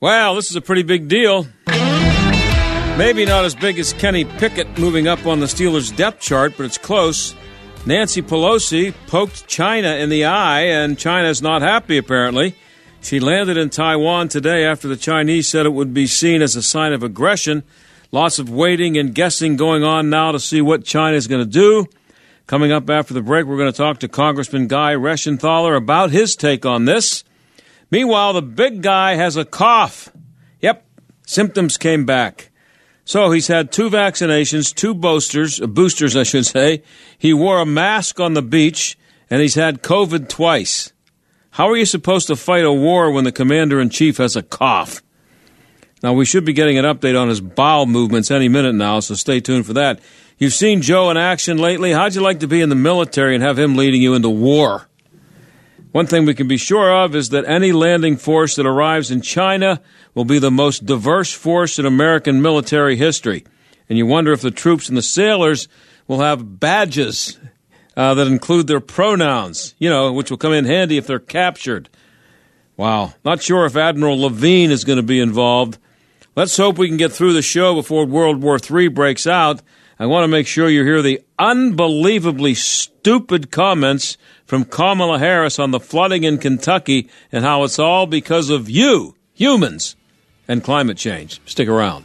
Wow, this is a pretty big deal. Maybe not as big as Kenny Pickett moving up on the Steelers' depth chart, but it's close. Nancy Pelosi poked China in the eye, and China's not happy, apparently. She landed in Taiwan today after the Chinese said it would be seen as a sign of aggression. Lots of waiting and guessing going on now to see what China is going to do. Coming up after the break, we're going to talk to Congressman Guy Reschenthaler about his take on this. Meanwhile, the big guy has a cough. Yep, symptoms came back. So he's had two vaccinations, two boosters, boosters, I should say. He wore a mask on the beach, and he's had COVID twice. How are you supposed to fight a war when the commander in chief has a cough? Now, we should be getting an update on his bowel movements any minute now, so stay tuned for that. You've seen Joe in action lately. How'd you like to be in the military and have him leading you into war? One thing we can be sure of is that any landing force that arrives in China will be the most diverse force in American military history. And you wonder if the troops and the sailors will have badges uh, that include their pronouns, you know, which will come in handy if they're captured. Wow. Not sure if Admiral Levine is going to be involved. Let's hope we can get through the show before World War III breaks out. I want to make sure you hear the unbelievably stupid comments from Kamala Harris on the flooding in Kentucky and how it's all because of you, humans, and climate change. Stick around.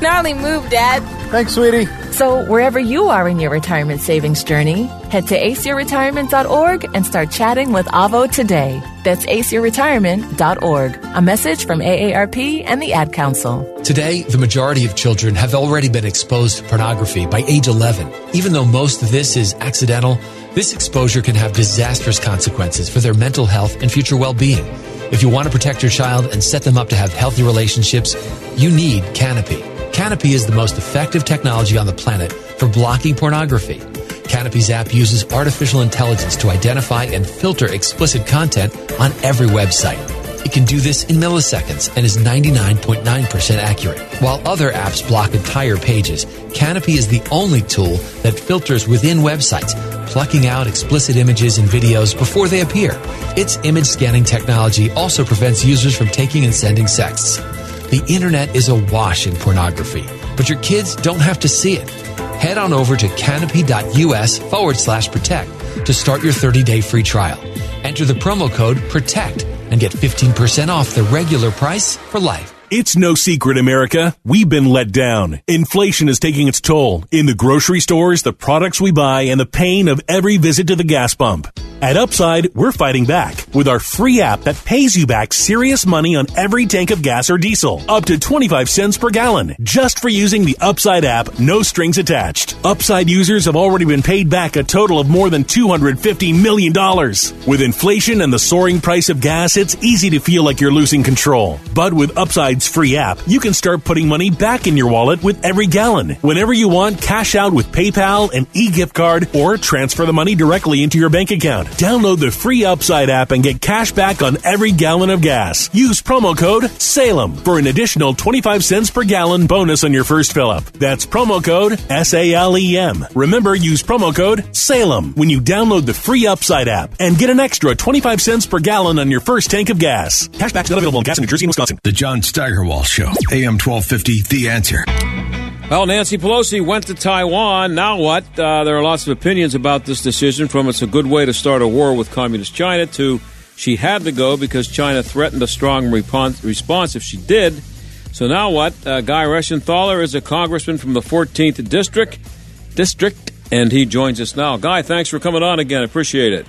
Gnarly move, Dad. Thanks, sweetie. So, wherever you are in your retirement savings journey, head to aceyourretirement.org and start chatting with Avo today. That's aceyourretirement.org. A message from AARP and the Ad Council. Today, the majority of children have already been exposed to pornography by age 11. Even though most of this is accidental, this exposure can have disastrous consequences for their mental health and future well-being. If you want to protect your child and set them up to have healthy relationships, you need Canopy. Canopy is the most effective technology on the planet for blocking pornography. Canopy's app uses artificial intelligence to identify and filter explicit content on every website. It can do this in milliseconds and is 99.9% accurate. While other apps block entire pages, Canopy is the only tool that filters within websites, plucking out explicit images and videos before they appear. Its image scanning technology also prevents users from taking and sending sexts. The internet is awash in pornography, but your kids don't have to see it. Head on over to canopy.us forward slash protect to start your 30 day free trial. Enter the promo code PROTECT and get 15% off the regular price for life. It's no secret, America. We've been let down. Inflation is taking its toll in the grocery stores, the products we buy, and the pain of every visit to the gas pump. At Upside, we're fighting back with our free app that pays you back serious money on every tank of gas or diesel, up to 25 cents per gallon, just for using the Upside app, no strings attached. Upside users have already been paid back a total of more than $250 million. With inflation and the soaring price of gas, it's easy to feel like you're losing control. But with Upside's free app, you can start putting money back in your wallet with every gallon. Whenever you want, cash out with PayPal, an e-gift card, or transfer the money directly into your bank account. Download the free Upside app and get cash back on every gallon of gas. Use promo code SALEM for an additional 25 cents per gallon bonus on your first fill up. That's promo code S A L E M. Remember, use promo code SALEM when you download the free Upside app and get an extra 25 cents per gallon on your first tank of gas. Cashback's not available in gas in New Jersey and Wisconsin. The John Steigerwald Show, AM 1250, The Answer. Well, Nancy Pelosi went to Taiwan. Now what? Uh, there are lots of opinions about this decision from it's a good way to start a war with Communist China to she had to go because China threatened a strong response if she did. So now what? Uh, Guy Reschenthaler is a congressman from the 14th district, district, and he joins us now. Guy, thanks for coming on again. Appreciate it.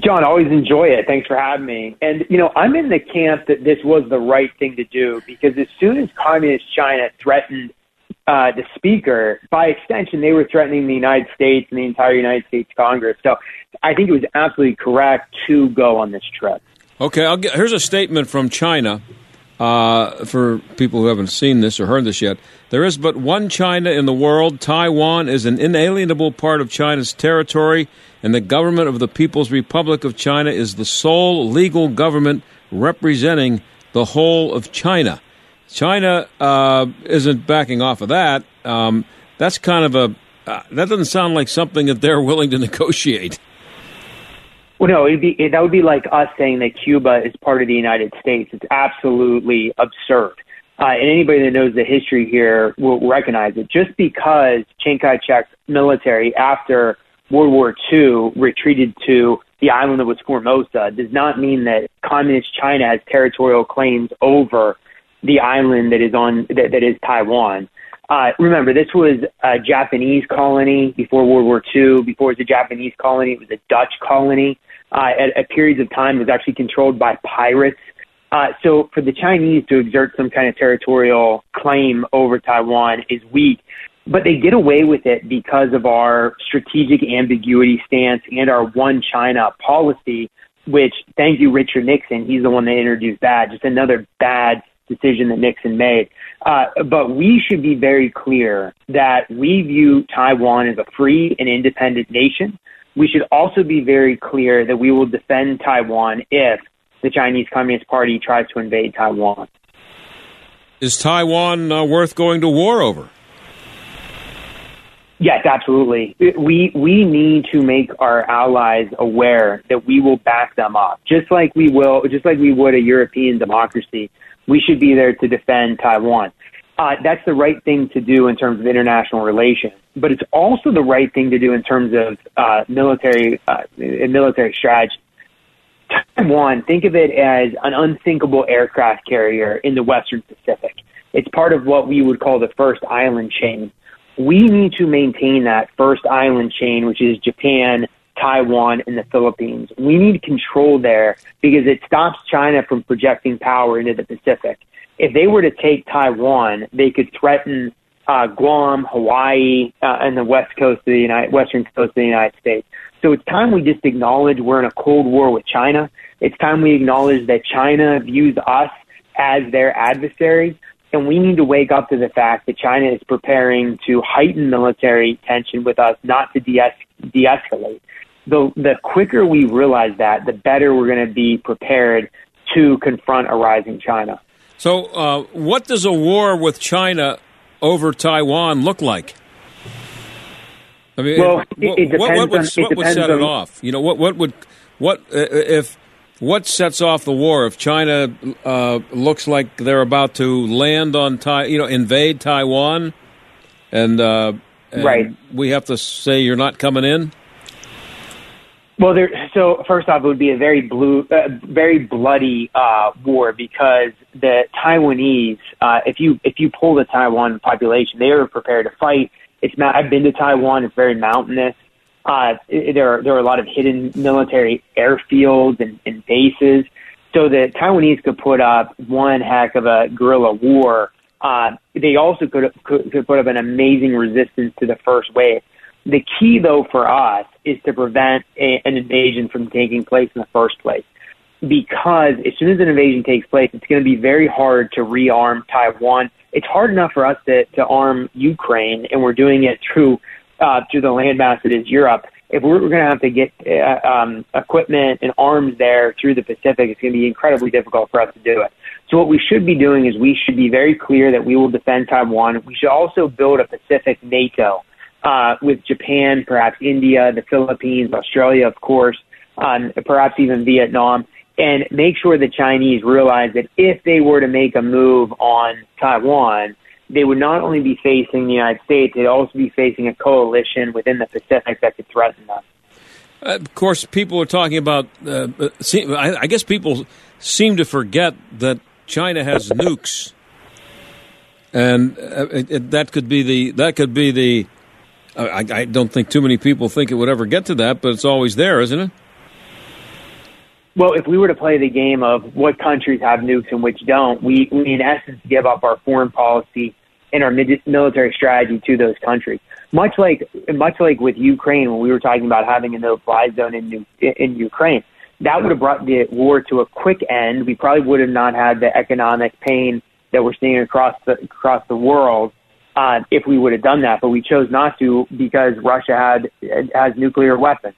John, always enjoy it. Thanks for having me. And, you know, I'm in the camp that this was the right thing to do because as soon as Communist China threatened uh, the speaker, by extension, they were threatening the United States and the entire United States Congress. So I think it was absolutely correct to go on this trip. Okay, get, here's a statement from China uh, for people who haven't seen this or heard this yet. There is but one China in the world. Taiwan is an inalienable part of China's territory, and the government of the People's Republic of China is the sole legal government representing the whole of China. China uh, isn't backing off of that. Um, that's kind of a uh, that doesn't sound like something that they're willing to negotiate. Well, no, it'd be, that would be like us saying that Cuba is part of the United States. It's absolutely absurd. Uh, and anybody that knows the history here will recognize it. Just because Chiang Kai shek's military, after World War II, retreated to the island that was Formosa, does not mean that Communist China has territorial claims over the island that is on that, that is Taiwan. Uh, remember, this was a Japanese colony before World War II. Before it was a Japanese colony, it was a Dutch colony. Uh, at, at periods of time, it was actually controlled by pirates. Uh, so for the Chinese to exert some kind of territorial claim over Taiwan is weak, but they get away with it because of our strategic ambiguity stance and our one China policy, which thank you, Richard Nixon. He's the one that introduced that. Just another bad decision that Nixon made. Uh, but we should be very clear that we view Taiwan as a free and independent nation. We should also be very clear that we will defend Taiwan if the Chinese Communist Party tries to invade Taiwan. Is Taiwan uh, worth going to war over? Yes, absolutely. We we need to make our allies aware that we will back them up, just like we will, just like we would a European democracy. We should be there to defend Taiwan. Uh, that's the right thing to do in terms of international relations, but it's also the right thing to do in terms of uh, military uh, military strategy. Taiwan, think of it as an unthinkable aircraft carrier in the Western Pacific. It's part of what we would call the first island chain. We need to maintain that first island chain, which is Japan, Taiwan, and the Philippines. We need control there because it stops China from projecting power into the Pacific. If they were to take Taiwan, they could threaten uh, Guam, Hawaii, uh, and the west coast of the United, western coast of the United States. So it's time we just acknowledge we're in a cold war with China. It's time we acknowledge that China views us as their adversary. And we need to wake up to the fact that China is preparing to heighten military tension with us, not to de- de-escalate. The, the quicker we realize that, the better we're going to be prepared to confront a rising China. So, uh, what does a war with China over Taiwan look like? I mean, Well, it- what, it depends what, on- would, it what would set it off? You know, what what would what uh, if what sets off the war if China uh, looks like they're about to land on Tai, you know, invade Taiwan, and, uh, and Right. we have to say you're not coming in. Well, there. So first off, it would be a very blue, uh, very bloody uh, war because the Taiwanese, uh, if you if you pull the Taiwan population, they are prepared to fight. It's ma- I've been to Taiwan. It's very mountainous. Uh, it- there are there are a lot of hidden military airfields and, and bases. So the Taiwanese could put up one heck of a guerrilla war. Uh, they also could, could could put up an amazing resistance to the first wave. The key, though, for us is to prevent a, an invasion from taking place in the first place. Because as soon as an invasion takes place, it's going to be very hard to rearm Taiwan. It's hard enough for us to, to arm Ukraine, and we're doing it through uh, through the landmass that is Europe. If we're, going to have to get uh, um, equipment and arms there through the Pacific, it's going to be incredibly difficult for us to do it. So what we should be doing is we should be very clear that we will defend Taiwan. We should also build a Pacific NATO uh, with Japan, perhaps India, the Philippines, Australia, of course, um, perhaps even Vietnam, and make sure the Chinese realize that if they were to make a move on Taiwan, they would not only be facing the United States, they'd also be facing a coalition within the Pacific that could threaten them. Uh, of course, people are talking about. Uh, uh, I guess people seem to forget that China has nukes, and uh, it, it, that could be the that could be the. I, I don't think too many people think it would ever get to that, but it's always there, isn't it? Well, if we were to play the game of what countries have nukes and which don't, we, we in essence give up our foreign policy and our military strategy to those countries. Much like much like with Ukraine, when we were talking about having a no-fly zone in in Ukraine, that would have brought the war to a quick end. We probably would have not had the economic pain that we're seeing across the across the world uh, if we would have done that. But we chose not to because Russia had has nuclear weapons.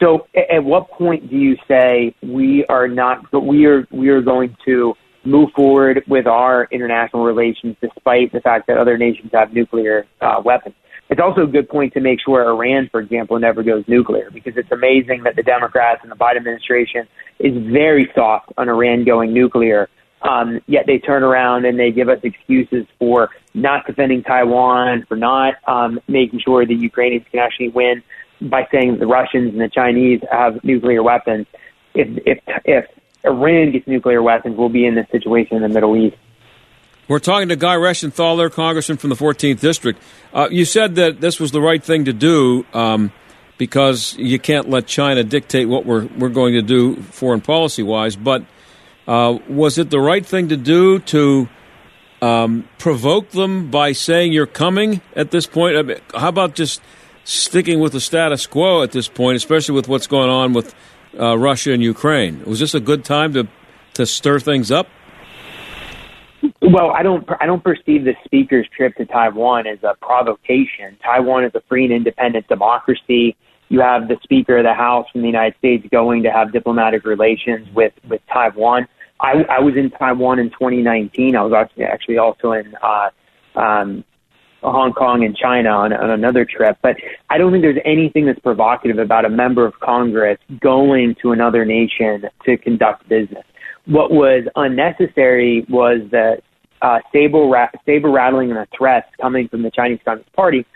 So, at what point do you say we are not? But we are we are going to move forward with our international relations, despite the fact that other nations have nuclear uh, weapons. It's also a good point to make sure Iran, for example, never goes nuclear, because it's amazing that the Democrats and the Biden administration is very soft on Iran going nuclear. Um, yet they turn around and they give us excuses for not defending Taiwan, for not um, making sure the Ukrainians can actually win by saying that the Russians and the Chinese have nuclear weapons. If if if Iran gets nuclear weapons, we'll be in this situation in the Middle East. We're talking to Guy Reschenthaler, congressman from the 14th district. Uh, you said that this was the right thing to do um, because you can't let China dictate what we're we're going to do foreign policy wise. But uh, was it the right thing to do to um, provoke them by saying you're coming at this point? I mean, how about just sticking with the status quo at this point, especially with what's going on with uh, Russia and Ukraine? Was this a good time to to stir things up? Well, I don't I don't perceive the speaker's trip to Taiwan as a provocation. Taiwan is a free and independent democracy. You have the Speaker of the House from the United States going to have diplomatic relations with with Taiwan. I, I was in Taiwan in 2019. I was actually also in uh, um, Hong Kong and China on, on another trip. But I don't think there's anything that's provocative about a member of Congress going to another nation to conduct business. What was unnecessary was the uh, saber, ra- saber rattling and the threats coming from the Chinese Communist Party.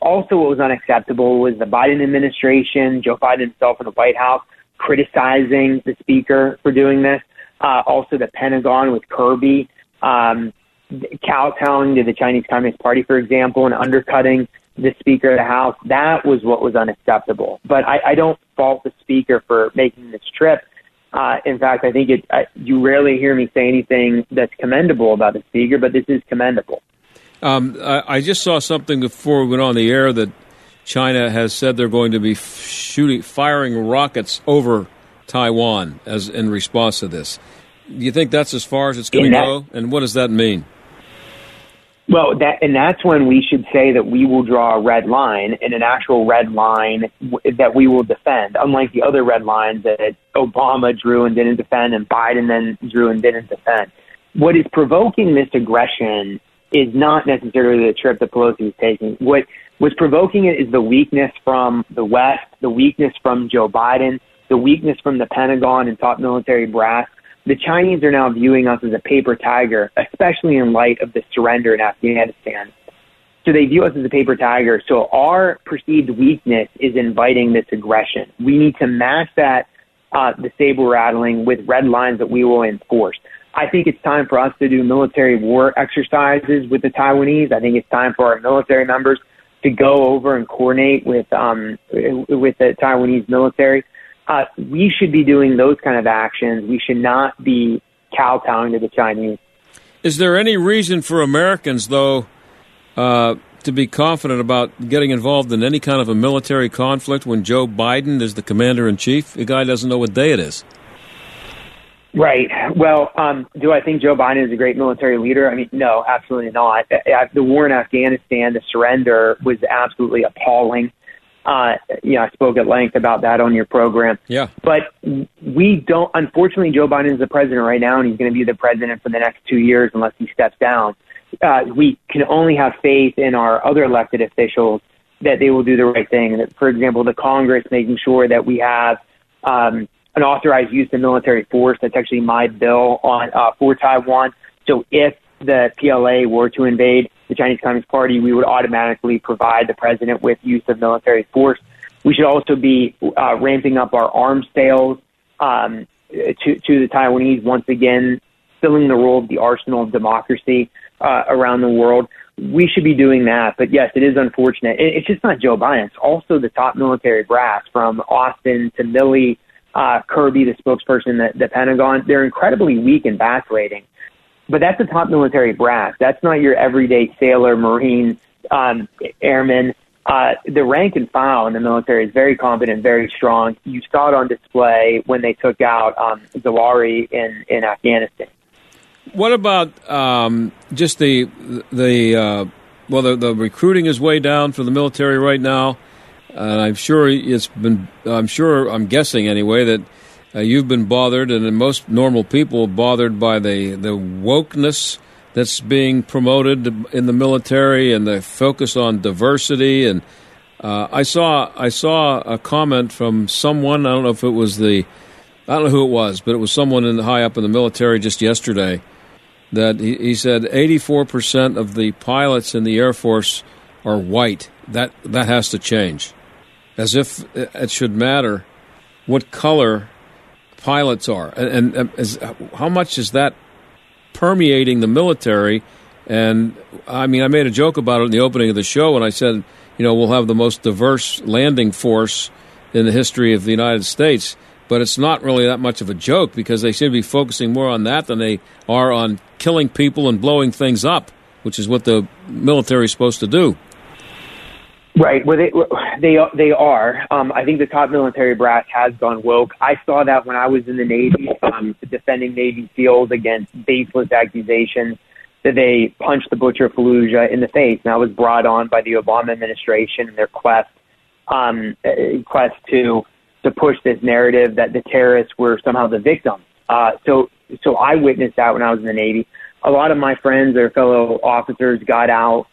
Also, what was unacceptable was the Biden administration, Joe Biden himself in the White House, criticizing the speaker for doing this. Uh, also, the Pentagon with Kirby, um, kowtowing to the Chinese Communist Party, for example, and undercutting the Speaker of the House. That was what was unacceptable. But I, I don't fault the Speaker for making this trip. Uh, in fact, I think it, I, you rarely hear me say anything that's commendable about the Speaker, but this is commendable. Um, I, I just saw something before we went on the air that China has said they're going to be shooting, firing rockets over Taiwan as in response to this. Do you think that's as far as it's going to go? And what does that mean? Well, that and that's when we should say that we will draw a red line and an actual red line w- that we will defend, unlike the other red lines that Obama drew and didn't defend, and Biden then drew and didn't defend. What is provoking this aggression is not necessarily the trip that Pelosi is taking. What was provoking it is the weakness from the West, the weakness from Joe Biden, the weakness from the Pentagon and top military brass. The Chinese are now viewing us as a paper tiger, especially in light of the surrender in Afghanistan. So they view us as a paper tiger. So our perceived weakness is inviting this aggression. We need to match that, uh, the saber rattling with red lines that we will enforce. I think it's time for us to do military war exercises with the Taiwanese. I think it's time for our military members to go over and coordinate with um, with the Taiwanese military. Uh, we should be doing those kind of actions. We should not be kowtowing to the Chinese. Is there any reason for Americans, though, uh, to be confident about getting involved in any kind of a military conflict when Joe Biden is the commander in chief? The guy doesn't know what day it is. Right. Well, um, do I think Joe Biden is a great military leader? I mean, no, absolutely not. Uh, The war in Afghanistan, the surrender was absolutely appalling. Uh, you know, I spoke at length about that on your program. Yeah. But we don't, unfortunately, Joe Biden is the president right now, and he's going to be the president for the next two years unless he steps down. Uh, we can only have faith in our other elected officials that they will do the right thing. For example, the Congress making sure that we have um, an authorized use of military force. That's actually my bill on uh, for Taiwan. So if the PLA were to invade the Chinese Communist Party, we would automatically provide the president with use of military force. We should also be uh, ramping up our arms sales um, to, to the Taiwanese once again, filling the role of the arsenal of democracy uh, around the world. We should be doing that. But yes, it is unfortunate. It, it's just not Joe Biden. It's also the top military brass from Austin to Milley, uh, Kirby, the spokesperson, the, the Pentagon. They're incredibly weak and vacillating. But that's the top military brass. That's not your everyday sailor, marine, um, airman. Uh, the rank and file in the military is very competent, very strong. You saw it on display when they took out um, Zawahiri in, in Afghanistan. What about um, just the the uh, well, the, the recruiting is way down for the military right now, and I'm sure it's been. I'm sure. I'm guessing anyway that uh, you've been bothered, and most normal people bothered by the the wokeness that's being promoted in the military and the focus on diversity. And uh, I saw I saw a comment from someone. I don't know if it was the I don't know who it was, but it was someone in high up in the military just yesterday that he, he said 84% of the pilots in the Air Force are white. That that has to change. As if it should matter what color pilots are, and, and as, how much is that permeating the military? And I mean, I made a joke about it in the opening of the show, and I said, you know, we'll have the most diverse landing force in the history of the United States. But it's not really that much of a joke because they seem to be focusing more on that than they are on killing people and blowing things up, which is what the military is supposed to do. Right. Well, they they they are. Um, I think the top military brass has gone woke. I saw that when I was in the Navy, um, defending Navy SEALs against baseless accusations that they punched the Butcher Fallujah in the face. And I was brought on by the Obama administration and their quest um, uh, quest to to push this narrative that the terrorists were somehow the victims. Uh, so so I witnessed that when I was in the Navy. A lot of my friends or fellow officers got out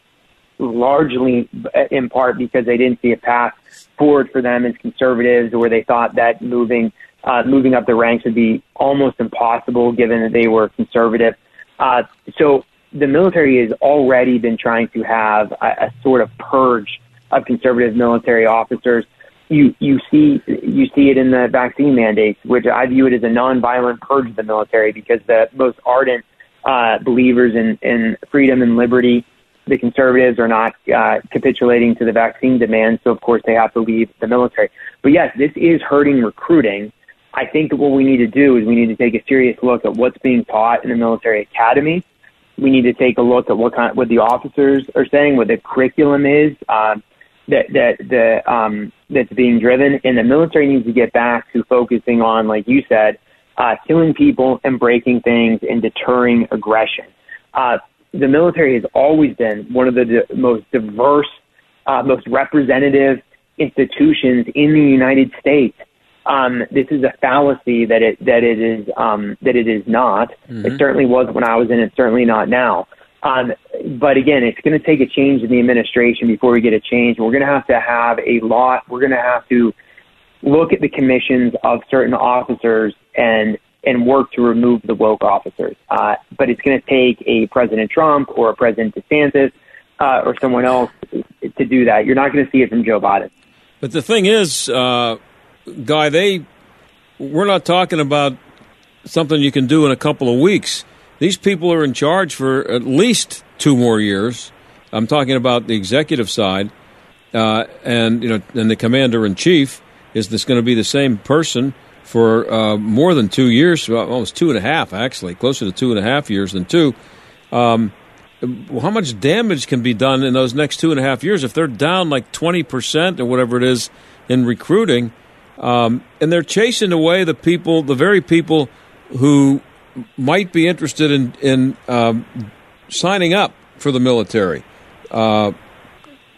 largely in part because they didn't see a path forward for them as conservatives, or they thought that moving uh, moving up the ranks would be almost impossible given that they were conservative. Uh, so the military has already been trying to have a, a sort of purge of conservative military officers. You you see you see it in the vaccine mandates, which I view it as a nonviolent purge of the military because the most ardent uh, believers in, in freedom and liberty the conservatives are not uh, capitulating to the vaccine demand, so of course they have to leave the military. But yes, this is hurting recruiting. I think that what we need to do is we need to take a serious look at what's being taught in the military academy. We need to take a look at what kind, what the officers are saying, what the curriculum is uh, that that the um, that's being driven, and the military needs to get back to focusing on, like you said, uh, killing people and breaking things and deterring aggression. Uh, the military has always been one of the di- most diverse, uh, most representative institutions in the United States. Um, this is a fallacy that it that it is um, that it is not. Mhm. It certainly was when I was in it. Certainly not now. Um, but again, it's going to take a change in the administration before we get a change. We're going to have to have a lot. We're going to have to look at the commissions of certain officers and and work to remove the woke officers. Uh, but it's going to take a President Trump or a President DeSantis uh, or someone else to do that. You're not going to see it from Joe Biden. But the thing is, uh, Guy, they we're not talking about something you can do in a couple of weeks. These people are in charge for at least two more years. I'm talking about the executive side, uh, and you know, and the commander in chief is this going to be the same person for uh, more than two years, well, almost two and a half, actually, closer to two and a half years than two. Um, how much damage can be done in those next two and a half years if they're down like 20% or whatever it is in recruiting? Um, and they're chasing away the people, the very people who might be interested in, in um, signing up for the military. Uh,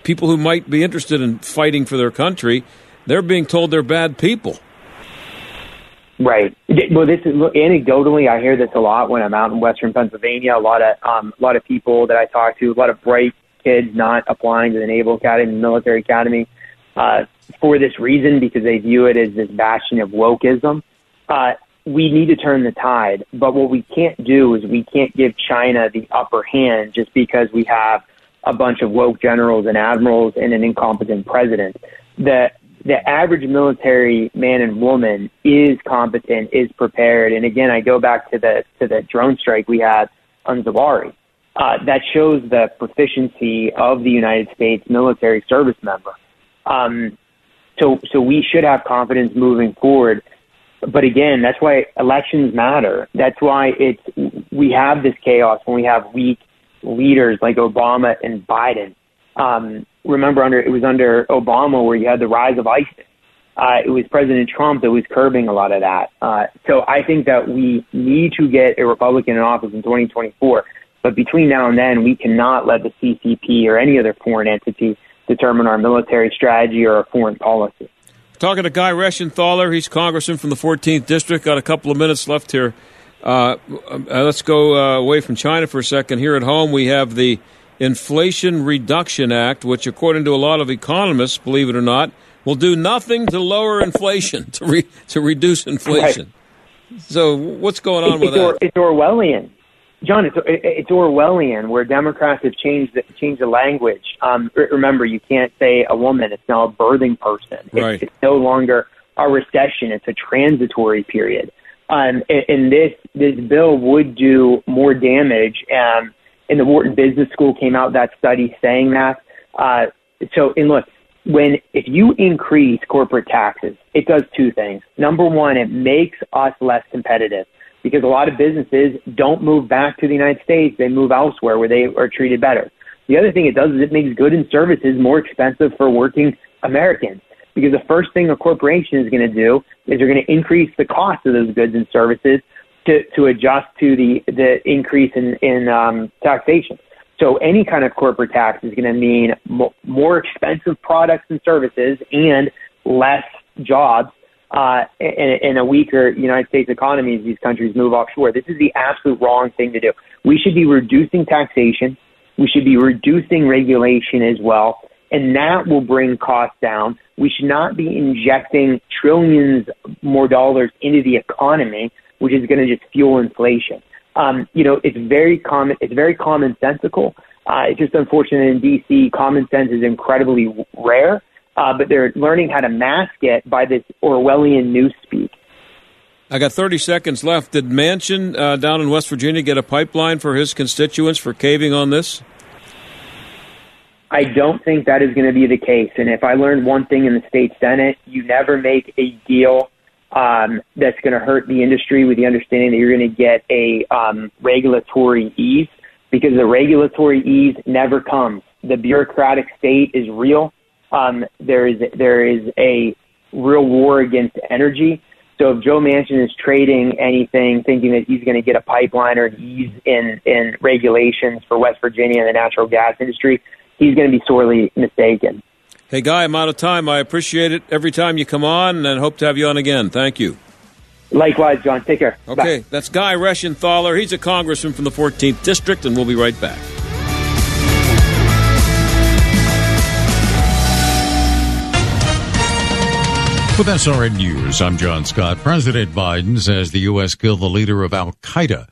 people who might be interested in fighting for their country, they're being told they're bad people. Right. Well, this is look, anecdotally, I hear this a lot when I'm out in Western Pennsylvania. A lot of um, a lot of people that I talk to, a lot of bright kids not applying to the Naval Academy, the Military Academy, uh, for this reason because they view it as this bastion of wokeism. Uh, we need to turn the tide, but what we can't do is we can't give China the upper hand just because we have a bunch of woke generals and admirals and an incompetent president. The the average military man and woman is competent, is prepared. And again, I go back to the to the drone strike we had on Zawahiri. Uh, that shows the proficiency of the United States military service member. Um, so, so we should have confidence moving forward. But again, that's why elections matter. That's why it's we have this chaos when we have weak leaders like Obama and Biden. Um, remember under it was under Obama where you had the rise of ISIS. Uh, it was President Trump that was curbing a lot of that. Uh, so I think that we need to get a Republican in office in 2024. But between now and then, we cannot let the CCP or any other foreign entity determine our military strategy or our foreign policy. Talking to Guy Reschenthaler, he's congressman from the 14th district. Got a couple of minutes left here. Uh, uh, let's go uh, away from China for a second. Here at home, we have the Inflation Reduction Act, which, according to a lot of economists, believe it or not, will do nothing to lower inflation, to, re- to reduce inflation. Right. So, what's going on it's, with it's that? Or, it's Orwellian. John, it's, it's Orwellian, where Democrats have changed the, changed the language. Um, remember, you can't say a woman; it's now a birthing person. It's, right. it's no longer a recession; it's a transitory period. Um, and, and this this bill would do more damage um, and the Wharton Business School came out that study saying that. Uh, so, and look, when if you increase corporate taxes, it does two things. Number one, it makes us less competitive because a lot of businesses don't move back to the United States; they move elsewhere where they are treated better. The other thing it does is it makes goods and services more expensive for working Americans because the first thing a corporation is going to do is they're going to increase the cost of those goods and services to, to adjust to the, the increase in, in um, taxation. So any kind of corporate tax is going to mean mo- more expensive products and services and less jobs uh, in, in a weaker United States economy as these countries move offshore. This is the absolute wrong thing to do. We should be reducing taxation. We should be reducing regulation as well, and that will bring costs down. We should not be injecting trillions more dollars into the economy which is going to just fuel inflation. Um, you know, it's very common. It's very commonsensical. Uh, it's just unfortunate in D.C. Common sense is incredibly rare, uh, but they're learning how to mask it by this Orwellian newspeak. I got 30 seconds left. Did Manchin uh, down in West Virginia get a pipeline for his constituents for caving on this? I don't think that is going to be the case. And if I learned one thing in the state Senate, you never make a deal um, that's going to hurt the industry with the understanding that you're going to get a um, regulatory ease because the regulatory ease never comes. The bureaucratic state is real. Um, there is there is a real war against energy. So if Joe Manchin is trading anything, thinking that he's going to get a pipeline or an ease in in regulations for West Virginia and the natural gas industry, he's going to be sorely mistaken. Hey, Guy, I'm out of time. I appreciate it every time you come on and hope to have you on again. Thank you. Likewise, John. Take care. Okay, Bye. that's Guy Reschenthaler. He's a congressman from the 14th District, and we'll be right back. With SRN News, I'm John Scott. President Biden says the U.S. killed the leader of Al Qaeda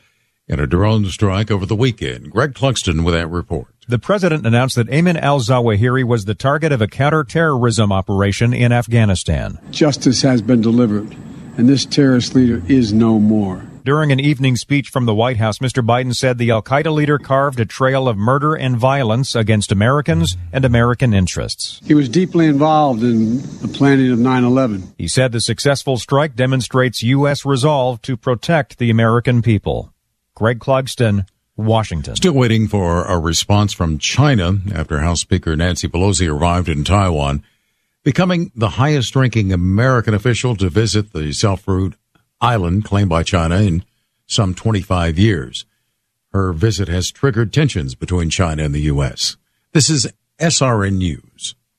in a drone strike over the weekend. Greg Clugston with that report. The president announced that Ayman al Zawahiri was the target of a counterterrorism operation in Afghanistan. Justice has been delivered, and this terrorist leader is no more. During an evening speech from the White House, Mr. Biden said the Al Qaeda leader carved a trail of murder and violence against Americans and American interests. He was deeply involved in the planning of 9 11. He said the successful strike demonstrates U.S. resolve to protect the American people. Greg Clugston, Washington. Still waiting for a response from China after House Speaker Nancy Pelosi arrived in Taiwan, becoming the highest ranking American official to visit the self-ruled island claimed by China in some 25 years. Her visit has triggered tensions between China and the U.S. This is SRN News.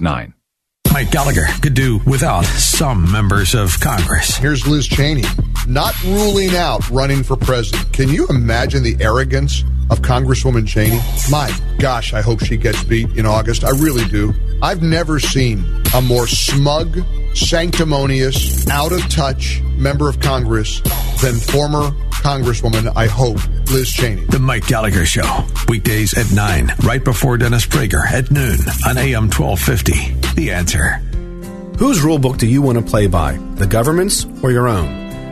1569. Mike Gallagher could do without some members of Congress. Here's Liz Cheney, not ruling out running for president. Can you imagine the arrogance of Congresswoman Cheney? My gosh, I hope she gets beat in August. I really do. I've never seen a more smug, sanctimonious, out of touch member of Congress than former Congresswoman, I hope, Liz Cheney. The Mike Gallagher Show, weekdays at 9, right before Dennis Prager at noon on AM 1250. The answer. Whose rulebook do you want to play by, the government's or your own?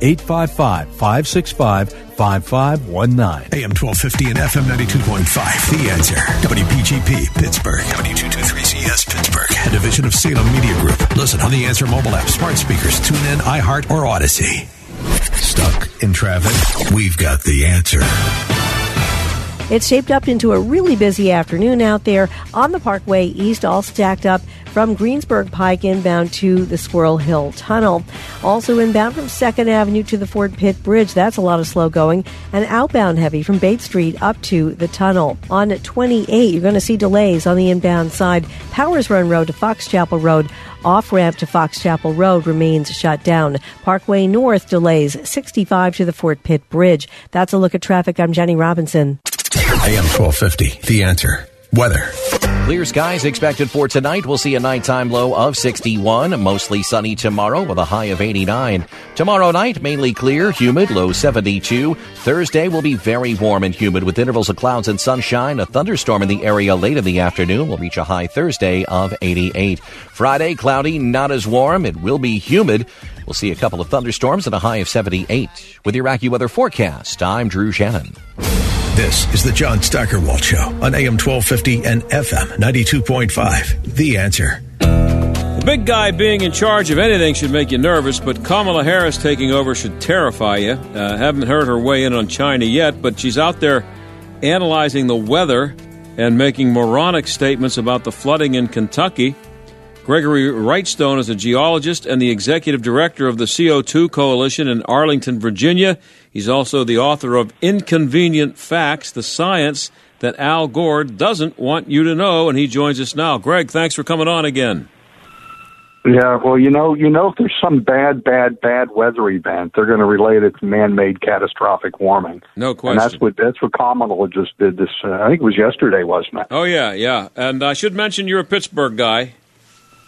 855 565 5519. AM 1250 and FM 92.5. The answer. WPGP, Pittsburgh. W223CS, Pittsburgh. A division of Salem Media Group. Listen on the Answer mobile app, smart speakers, tune in, iHeart, or Odyssey. Stuck in traffic? We've got the answer. It's shaped up into a really busy afternoon out there on the Parkway East, all stacked up from Greensburg Pike inbound to the Squirrel Hill Tunnel. Also inbound from 2nd Avenue to the Fort Pitt Bridge. That's a lot of slow going. And outbound heavy from Bates Street up to the tunnel. On 28, you're going to see delays on the inbound side. Powers Run Road to Fox Chapel Road. Off ramp to Fox Chapel Road remains shut down. Parkway North delays 65 to the Fort Pitt Bridge. That's a look at traffic. I'm Jenny Robinson. AM 1250. The answer. Weather. Clear skies expected for tonight. We'll see a nighttime low of 61. Mostly sunny tomorrow with a high of 89. Tomorrow night, mainly clear, humid, low 72. Thursday will be very warm and humid with intervals of clouds and sunshine. A thunderstorm in the area late in the afternoon will reach a high Thursday of 88. Friday, cloudy, not as warm. It will be humid. We'll see a couple of thunderstorms and a high of 78. With your AccuWeather forecast, I'm Drew Shannon. This is the John Steigerwald Show on AM 1250 and FM 92.5. The answer. The big guy being in charge of anything should make you nervous, but Kamala Harris taking over should terrify you. Uh, haven't heard her weigh in on China yet, but she's out there analyzing the weather and making moronic statements about the flooding in Kentucky. Gregory Wrightstone is a geologist and the executive director of the CO2 Coalition in Arlington, Virginia. He's also the author of Inconvenient Facts, the science that Al Gore doesn't want you to know, and he joins us now. Greg, thanks for coming on again. Yeah, well, you know, you know, if there's some bad, bad, bad weather event, they're going to relate it to man-made catastrophic warming. No And question. that's what that's what Kamala just did. This, uh, I think it was yesterday, wasn't it? Oh yeah, yeah. And I should mention you're a Pittsburgh guy.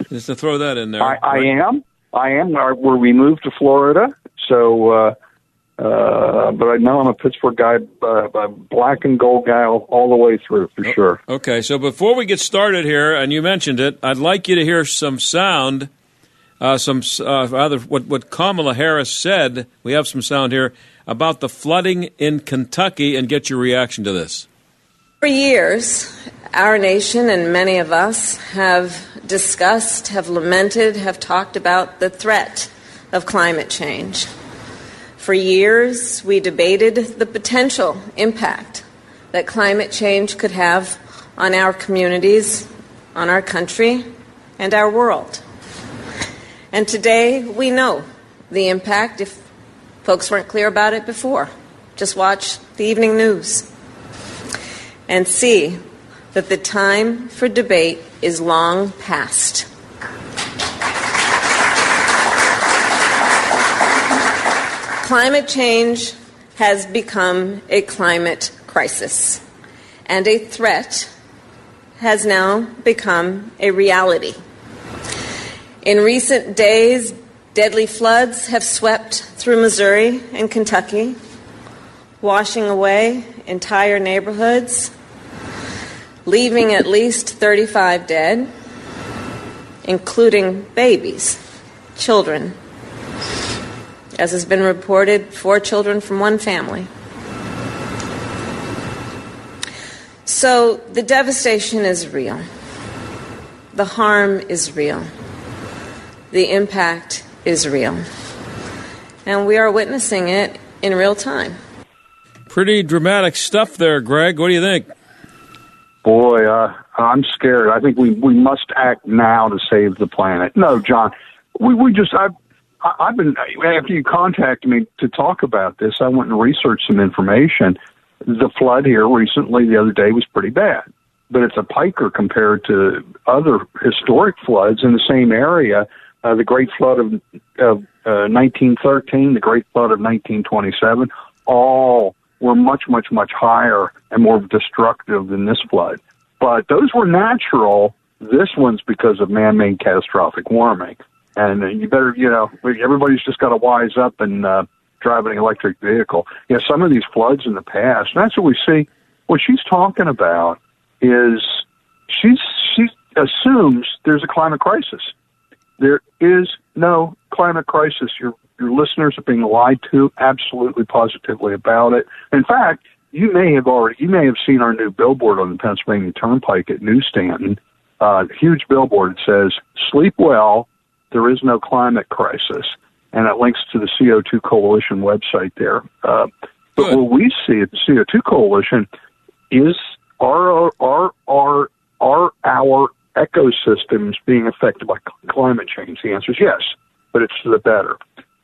Just to throw that in there. I, I am. I am. Where we moved to Florida, so. uh uh, but I know I'm a Pittsburgh guy, uh, uh, black and gold guy all, all the way through for sure. Okay, so before we get started here, and you mentioned it, I'd like you to hear some sound, uh, some uh, rather what what Kamala Harris said. We have some sound here about the flooding in Kentucky, and get your reaction to this. For years, our nation and many of us have discussed, have lamented, have talked about the threat of climate change. For years, we debated the potential impact that climate change could have on our communities, on our country, and our world. And today, we know the impact if folks weren't clear about it before. Just watch the evening news and see that the time for debate is long past. Climate change has become a climate crisis, and a threat has now become a reality. In recent days, deadly floods have swept through Missouri and Kentucky, washing away entire neighborhoods, leaving at least 35 dead, including babies, children. As has been reported, four children from one family. So the devastation is real. The harm is real. The impact is real. And we are witnessing it in real time. Pretty dramatic stuff there, Greg. What do you think? Boy, uh, I'm scared. I think we we must act now to save the planet. No, John, we we just I've I- I've been after you contacted me to talk about this. I went and researched some information. The flood here recently, the other day, was pretty bad, but it's a piker compared to other historic floods in the same area. Uh, the Great Flood of, of uh, 1913, the Great Flood of 1927, all were much, much, much higher and more destructive than this flood. But those were natural. This one's because of man-made catastrophic warming. And you better, you know, everybody's just got to wise up and uh, drive an electric vehicle. Yeah, some of these floods in the past, and that's what we see. What she's talking about is she's she assumes there's a climate crisis. There is no climate crisis. Your your listeners are being lied to absolutely positively about it. In fact, you may have already you may have seen our new billboard on the Pennsylvania Turnpike at New Stanton. Uh, huge billboard says "Sleep well, there is no climate crisis," and it links to the CO2 Coalition website there. Uh, but what we see at the CO2 Coalition is are are are are our ecosystems being affected by climate change? The answer is yes, but it's for the better.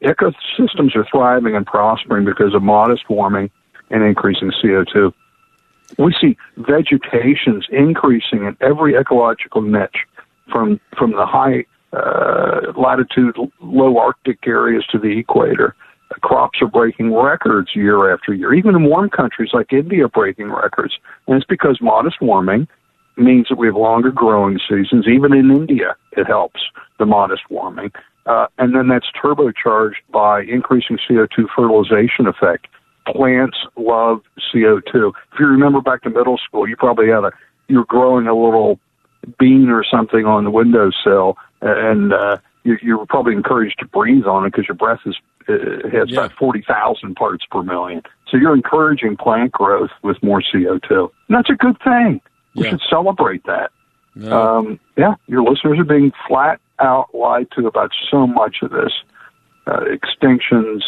Ecosystems are thriving and prospering because of modest warming and increasing CO2. We see vegetations increasing in every ecological niche, from from the high uh, latitude, low Arctic areas to the equator. Crops are breaking records year after year, even in warm countries like India breaking records. And it's because modest warming means that we have longer growing seasons. Even in India, it helps the modest warming. Uh, and then that's turbocharged by increasing CO2 fertilization effect. Plants love CO2. If you remember back to middle school, you probably had a, you're growing a little bean or something on the windowsill, and uh, you, you were probably encouraged to breathe on it because your breath is uh, has about forty thousand parts per million. So you're encouraging plant growth with more CO2. And that's a good thing. We Yeah. should celebrate that. Yeah. Um, yeah, your listeners are being flat out lied to about so much of this. Uh, extinctions,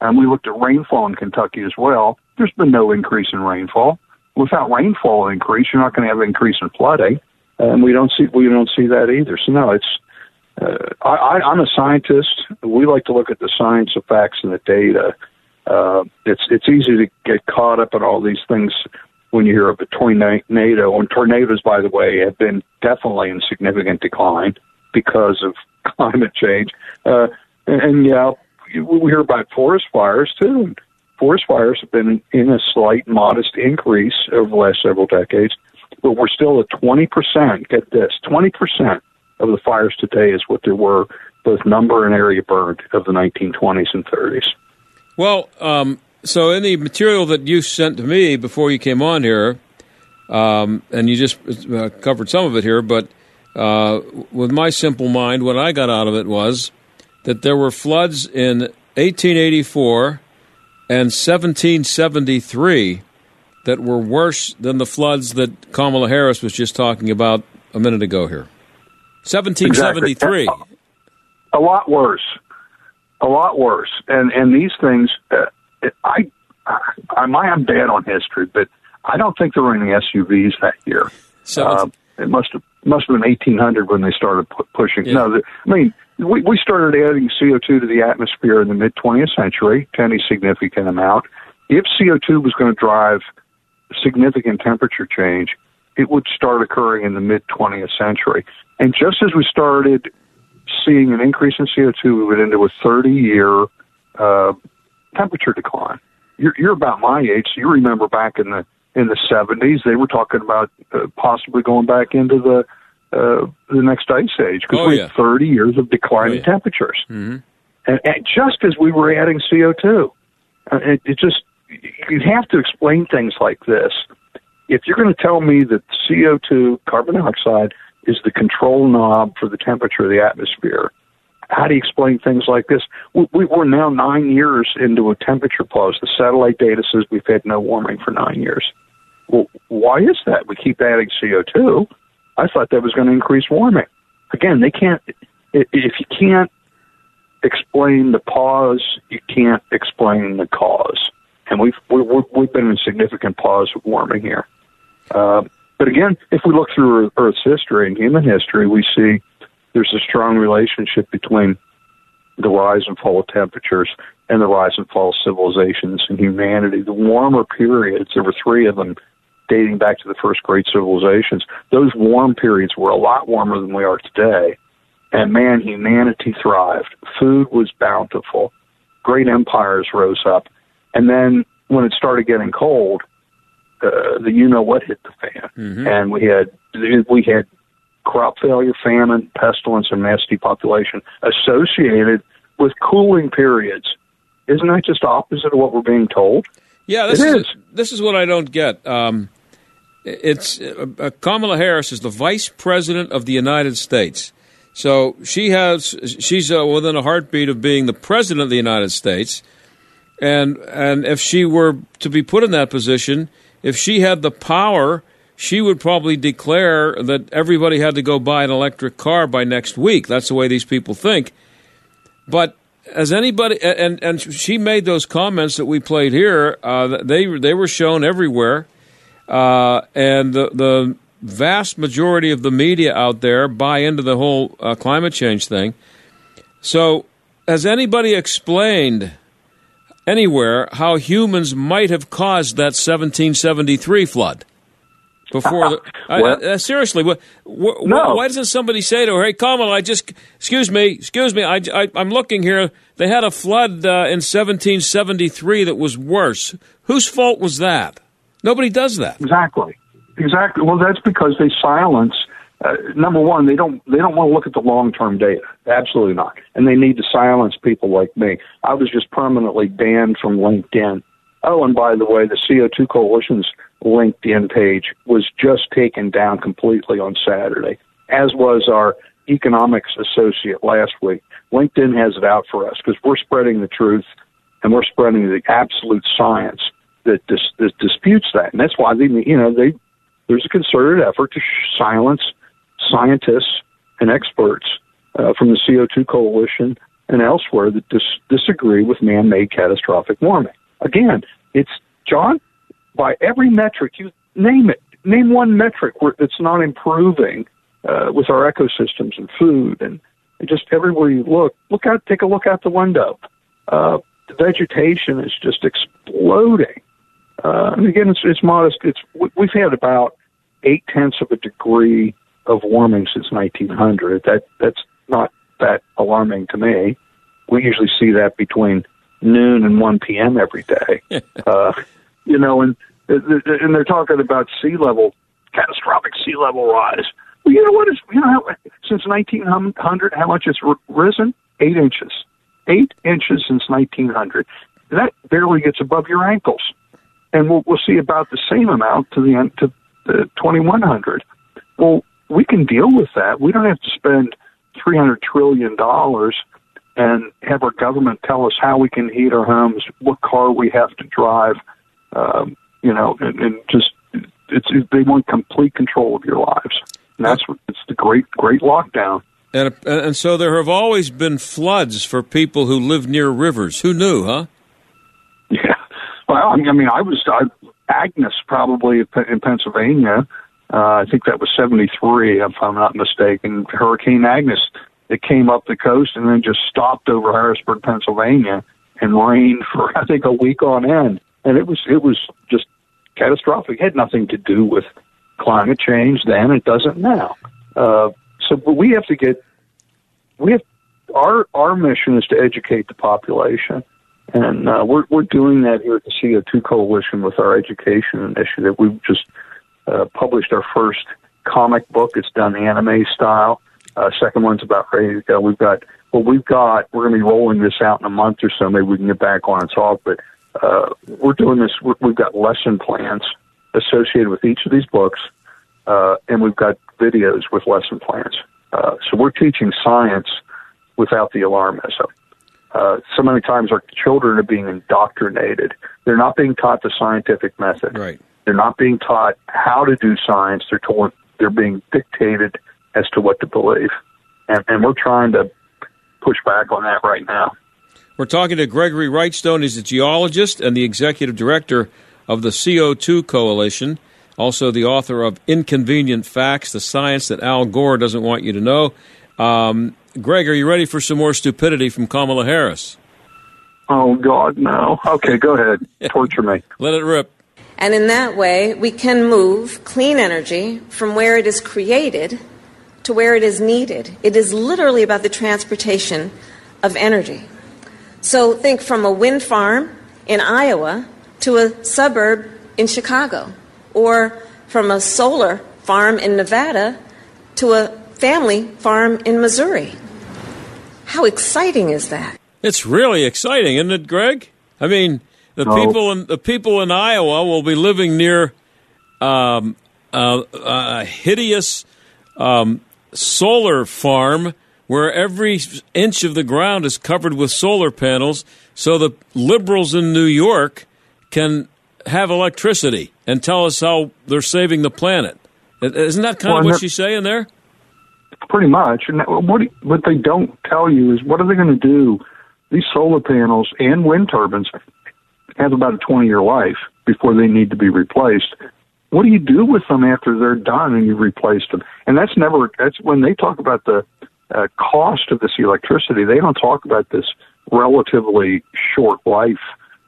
and we looked at rainfall in Kentucky as well. There's been no increase in rainfall. Without rainfall increase, you're not going to have an increase in flooding, and we don't see we don't see that either. So no, it's uh, I, I, I'm a scientist. We like to look at the science, the facts, and the data. Uh, it's it's easy to get caught up in all these things when you hear of a tornado. And tornadoes, by the way, have been definitely in significant decline because of climate change. Uh, and, and yeah, we hear about forest fires too. Forest fires have been in a slight, modest increase over the last several decades, but we're still at 20%. Get this 20% of the fires today is what there were, both number and area burned, of the 1920s and 30s. Well, um, so in the material that you sent to me before you came on here, um, and you just uh, covered some of it here, but uh, with my simple mind, what I got out of it was that there were floods in 1884 and 1773 that were worse than the floods that Kamala Harris was just talking about a minute ago here. 1773. Exactly. A lot worse. A lot worse. And and these things, uh, I, I, I, I'm bad on history, but I don't think there were any SUVs that year. Uh, it must have must have been 1800 when they started pu- pushing. No, the, I mean we we started adding CO2 to the atmosphere in the mid 20th century, to any significant amount. If CO2 was going to drive significant temperature change, it would start occurring in the mid 20th century. And just as we started seeing an increase in CO2, we went into a 30 year uh, temperature decline. You're, you're about my age, so you remember back in the in the 70s, they were talking about uh, possibly going back into the uh, the next ice age because Oh, we yeah. had 30 years of declining temperatures. Mm-hmm. And, and just as we were adding CO2, uh, it, it just you have to explain things like this. If you're going to tell me that CO2, carbon dioxide, is the control knob for the temperature of the atmosphere, how do you explain things like this? We, we're now nine years into a temperature pause. The satellite data says we've had no warming for nine years. Well, why is that? We keep adding CO2. I thought that was going to increase warming. Again, they can't. If you can't explain the pause, you can't explain the cause. And we've we, we, we've been in significant pause of warming here. Uh, but again, if we look through Earth's history and human history, we see there's a strong relationship between the rise and fall of temperatures and the rise and fall of civilizations and humanity. The warmer periods, there were three of them dating back to the first great civilizations. Those warm periods were a lot warmer than we are today. And man, humanity thrived. Food was bountiful. Great empires rose up. And then when it started getting cold, uh, the you know what hit the fan. And we had we had crop failure, famine, pestilence, and mass depopulation associated with cooling periods. Isn't that just opposite of what we're being told? Yeah, this It is, this is what I don't get. Um, it's uh, uh, Kamala Harris is the vice president of the United States, so she has she's uh, within a heartbeat of being the president of the United States, and and if she were to be put in that position, if she had the power, she would probably declare that everybody had to go buy an electric car by next week. That's the way these people think. But as anybody, and and she made those comments that we played here. Uh, they they were shown everywhere, uh, and the the vast majority of the media out there buy into the whole uh, climate change thing. So, has anybody explained anywhere how humans might have caused that 1773 flood? Before the, Well- I- uh, seriously, wh- wh- No. why doesn't somebody say to her, "Hey, Kamala, I just excuse me, excuse me, I, I'm looking here. They had a flood uh, in 1773 that was worse. Whose fault was that? Nobody does that. Exactly. exactly. Well, that's because they silence. Uh, number one, they don't they don't want to look at the long term data. Absolutely not, and they need to silence people like me. I was just permanently banned from LinkedIn. Oh, and by the way, the CO2 Coalition's LinkedIn page was just taken down completely on Saturday, as was our economics associate last week. LinkedIn has it out for us because we're spreading the truth and we're spreading the absolute science that, dis, that disputes that. And that's why they, you know, they there's a concerted effort to silence scientists and experts uh, from the CO2 coalition and elsewhere that dis- disagree with man-made catastrophic warming. Again, it's John by every metric you name it. Name one metric where it's not improving uh, with our ecosystems and food and, and just everywhere you look. Look out, take a look out the window. Uh, the vegetation is just exploding. Uh, and again, it's, it's modest. It's we've had about eight tenths of a degree of warming since 1900. That that's not that alarming to me. We usually see that between noon and 1 p.m. every day. uh, you know, and and they're talking about sea level, catastrophic sea level rise. Well, you know what is you know how, since 1900 how much it's risen? Eight inches. Eight inches since 1900. That barely gets above your ankles, and we'll we'll see about the same amount to the end to the 2100. Well, we can deal with that. We don't have to spend 300 trillion dollars and have our government tell us how we can heat our homes, what car we have to drive, um, you know, and, and just it's it, they want complete control of your lives. And that's what it's the great great lockdown. And and so there have always been floods for people who live near rivers. Who knew, huh? Yeah. Well, I mean, I was I, Agnes probably in Pennsylvania. Uh, I think that was '73, if I'm not mistaken. Hurricane Agnes it came up the coast and then just stopped over Harrisburg, Pennsylvania, and rained for I think a week on end. And it was it was just catastrophic. It had nothing to do with climate change then. It doesn't now. Uh, so, but we have to get we have our our mission is to educate the population, and uh, we're we're doing that here at the CO2 Coalition with our education initiative. We've just uh, published our first comic book. It's done anime style. Uh, second one's about ready to go. We've got well, we've got we're going to be rolling this out in a month or so. Maybe we can get back on and talk. But uh, we're doing this. we have got lesson plans associated with each of these books, uh, and we've got videos with lesson plans. Uh, so we're teaching science without the alarmism. Uh, so many times our children are being indoctrinated. They're not being taught the scientific method. Right. They're not being taught how to do science. They're told they're being dictated as to what to believe, and, and we're trying to push back on that right now. We're talking to Gregory Wrightstone. He's a geologist and the executive director of the CO2 Coalition, also the author of Inconvenient Facts, the science that Al Gore doesn't want you to know. Um, Greg, are you ready for some more stupidity from Kamala Harris? Oh, God, no. Okay, go ahead. Torture me. Let it rip. And in that way, we can move clean energy from where it is created to where it is needed. It is literally about the transportation of energy. So think from a wind farm in Iowa to a suburb in Chicago, or from a solar farm in Nevada to a family farm in Missouri. How exciting is that? It's really exciting, isn't it, Greg? I mean, the Oh. people in the people in Iowa will be living near um, a, a hideous um, solar farm where every inch of the ground is covered with solar panels, so the liberals in New York can have electricity and tell us how they're saving the planet. Isn't that kind Well, of what she's saying there? Pretty much. And what what they don't tell you is what are they going to do? These solar panels and wind turbines have about a 20 year life before they need to be replaced. What do you do with them after they're done and you've replaced them? And that's never, that's when they talk about the uh, cost of this electricity, they don't talk about this relatively short life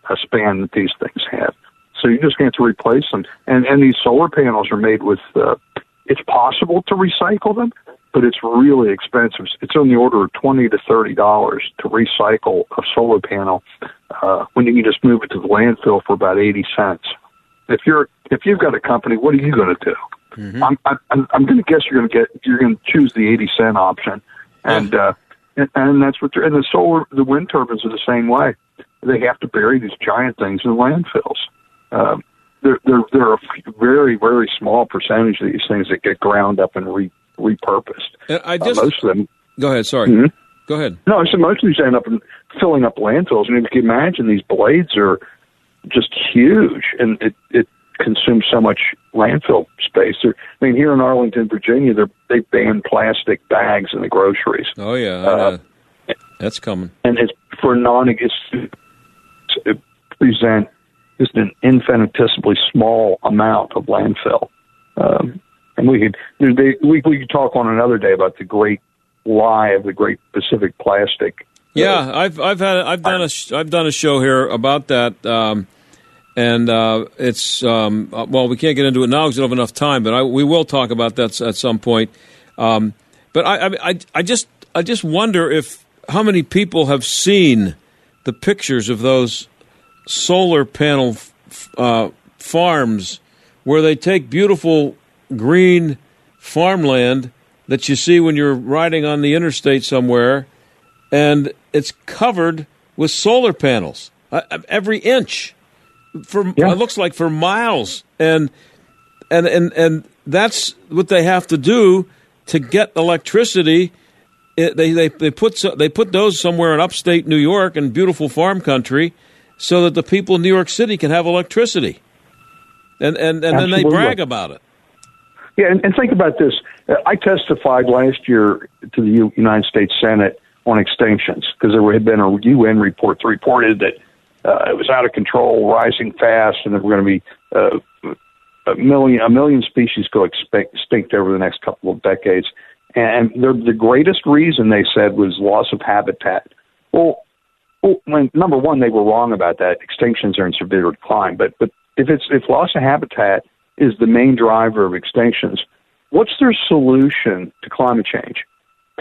uh, span that these things have. So you're just going to have to replace them. And, and these solar panels are made with, uh, it's possible to recycle them, but it's really expensive. It's on the order of twenty to thirty dollars to recycle a solar panel uh, when you can just move it to the landfill for about eighty cents. if you're if you've got a company, what are you going to do? I'm I'm, I'm going to guess you're going to get you're going to choose the eighty cent option, and uh, and, and that's what and the solar the wind turbines are the same way. They have to bury these giant things in landfills. Um, there there there are a very very small percentage of these things that get ground up and re, repurposed. And I Uh, most of them. go ahead. Sorry, Mhm. go ahead. No, so most of these end up in filling up landfills, and if you can imagine, these blades are just huge, and it it consumes so much landfill space. They're, I mean, here in Arlington, Virginia, they they ban plastic bags in the groceries, Oh yeah, Uh, that's coming. and it's for non it's it present just an infinitesimally small amount of landfill. Um, and we could we we could talk on another day about the great lie of the great Pacific plastic Yeah, I've I've had I've done a I've done a show here about that, um, and uh, it's um, uh, well we can't get into it now because we don't have enough time, but I, we will talk about that at some point. Um, but I, I I I just I just wonder if how many people have seen the pictures of those solar panel f- uh, farms where they take beautiful green farmland that you see when you're riding on the interstate somewhere and it's covered with solar panels uh, every inch for it looks like for miles. And and and and that's what they have to do to get electricity. It, they they they put so, they put those somewhere in upstate New York and beautiful farm country so that the people in New York City can have electricity and and and then they brag about it Yeah, and, and think about this. I testified last year to the U- United States Senate on extinctions because there had been a UN report that reported that uh, it was out of control, rising fast, and there were going to be uh, a million a million species go extinct over the next couple of decades. And the, the greatest reason they said was loss of habitat. Well, when, number one, they were wrong about that. Extinctions are in severe decline. But but if it's if loss of habitat is the main driver of extinctions, what's their solution to climate change?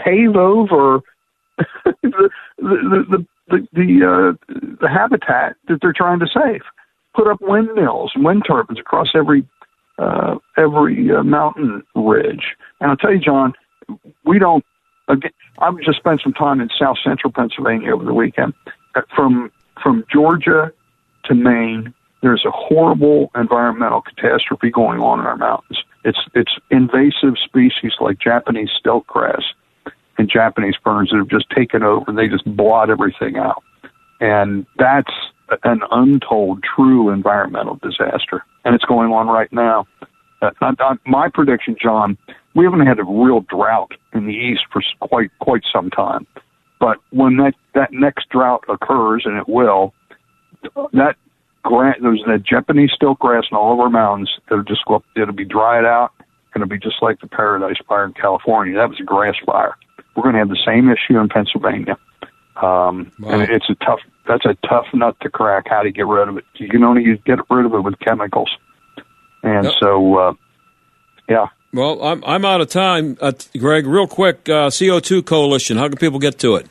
Pave over the the the the, the, uh, the habitat that they're trying to save. Put up windmills and wind turbines across every uh, every uh, mountain ridge. And I'll tell you, John, we don't. Again, I've just spent some time in South Central Pennsylvania over the weekend. Uh, From from Georgia to Maine, there's a horrible environmental catastrophe going on in our mountains. It's it's invasive species like Japanese stilt grass and Japanese ferns that have just taken over. They just blot everything out, and that's an untold, true environmental disaster, and it's going on right now. Uh, I, I, my prediction, John, we haven't had a real drought in the east for quite quite some time, but when that that next drought occurs, and it will, that gra- there's that Japanese stilt grass in all of our mountains. It'll just go, it'll be dried out. Going to be just like the Paradise Fire in California. That was a grass fire. We're going to have the same issue in Pennsylvania, um, and it's a tough. That's a tough nut to crack. How to get rid of it? You can only get rid of it with chemicals, and Yep. so uh, yeah. well I'm I'm out of time uh, Greg real quick uh, CO2 coalition how can people get to it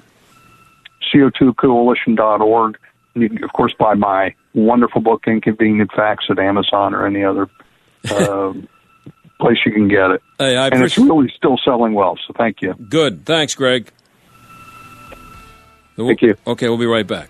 CO2coalition.org. And you can, of course, buy my wonderful book, Inconvenient Facts, at Amazon or any other uh, place you can get it. Hey, I and it's really still selling well, so thank you. Good. Thanks, Greg. Thank you. Okay, we'll be right back.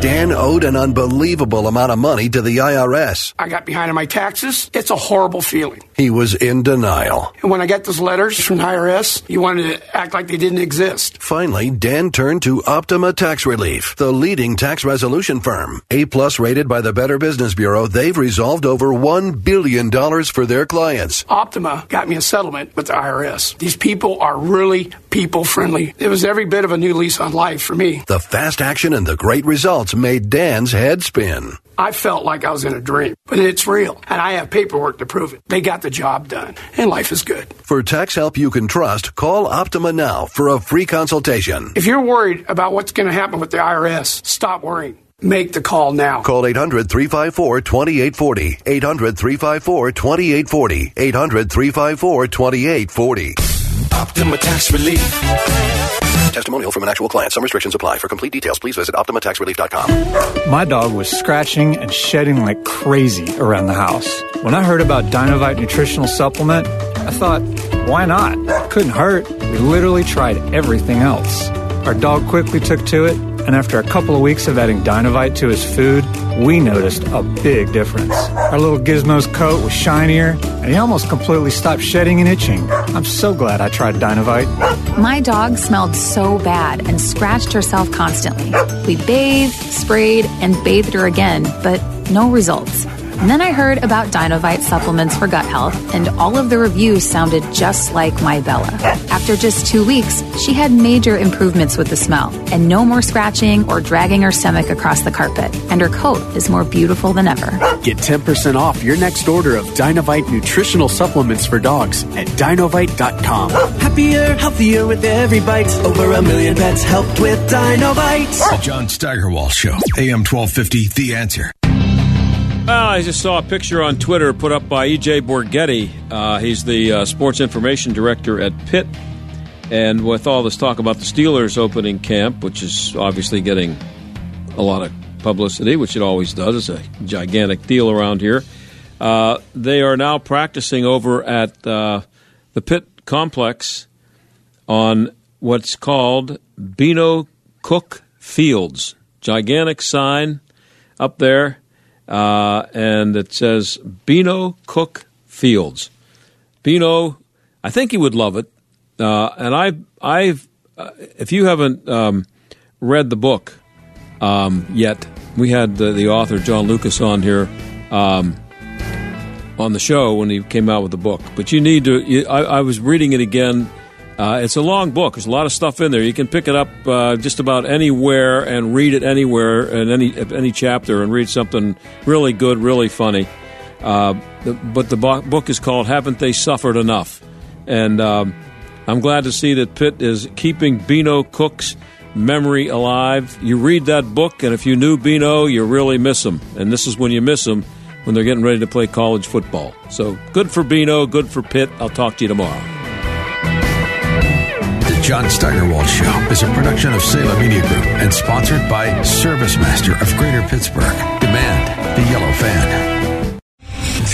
Dan owed an unbelievable amount of money to the IRS. I got behind on my taxes. It's a horrible feeling. He was in denial. And when I got those letters from the IRS, you wanted to act like they didn't exist. Finally, Dan turned to Optima Tax Relief, the leading tax resolution firm. A plus rated by the Better Business Bureau, they've resolved over $1 billion for their clients. Optima got me a settlement with the IRS. These people are really people friendly. It was every bit of a new lease on life for me. The fast action and the great results made Dan's head spin. I felt like I was in a dream, but it's real. And I have paperwork to prove it. They got the job done, and life is good. For tax help you can trust, call Optima now for a free consultation. If you're worried about what's going to happen with the IRS, stop worrying. Make the call now. Call 800 354 2840. 800 354 2840. 800 354 2840. Optima Tax Relief. Testimonial from an actual client. Some restrictions apply. For complete details, please visit OptimaTaxRelief.com. My dog was scratching and shedding like crazy around the house. When I heard about Dinovite Nutritional Supplement, I thought, why not? Couldn't hurt. We literally tried everything else. Our dog quickly took to it, and after a couple of weeks of adding Dinovite to his food, we noticed a big difference. Our little Gizmo's coat was shinier, and he almost completely stopped shedding and itching. I'm so glad I tried Dinovite. My dog smelled so bad and scratched herself constantly. We bathed, sprayed, and bathed her again, but no results. And then I heard about Dinovite supplements for gut health, and all of the reviews sounded just like my Bella. After just two weeks, she had major improvements with the smell, and no more scratching or dragging her stomach across the carpet. And her coat is more beautiful than ever. Get 10% off your next order of Dinovite nutritional supplements for dogs at dinovite.com. Happier, healthier with every bite. Over a million pets helped with Dinovite. The John Steigerwald Show, AM 1250, The Answer. Well, I just saw a picture on Twitter put up by E.J. Borghetti. Uh, he's the uh, sports information director at Pitt. And with all this talk about the Steelers opening camp, which is obviously getting a lot of publicity, which it always does, it's a gigantic deal around here. Uh, they are now practicing over at uh, the Pitt complex on what's called Beano Cook Fields. Gigantic sign up there uh, and it says Beano Cook Fields. Beano, I think he would love it. Uh, and I, I've, uh, if you haven't um, read the book um, yet, we had the, the, author John Lucas on here um, on the show when he came out with the book. But you need to. You, I, I was reading it again uh, it's a long book. There's a lot of stuff in there. You can pick it up uh, just about anywhere and read it anywhere in any any chapter and read something really good, really funny. Uh, but the book is called "Haven't They Suffered Enough?" And um, I'm glad to see that Pitt is keeping Beano Cook's memory alive. You read that book, and if you knew Beano, you really miss him. And this is when you miss him when they're getting ready to play college football. So good for Beano, good for Pitt. I'll talk to you tomorrow. John Steigerwald Show is a production of Salem Media Group and sponsored by ServiceMaster of Greater Pittsburgh. Demand the yellow fan.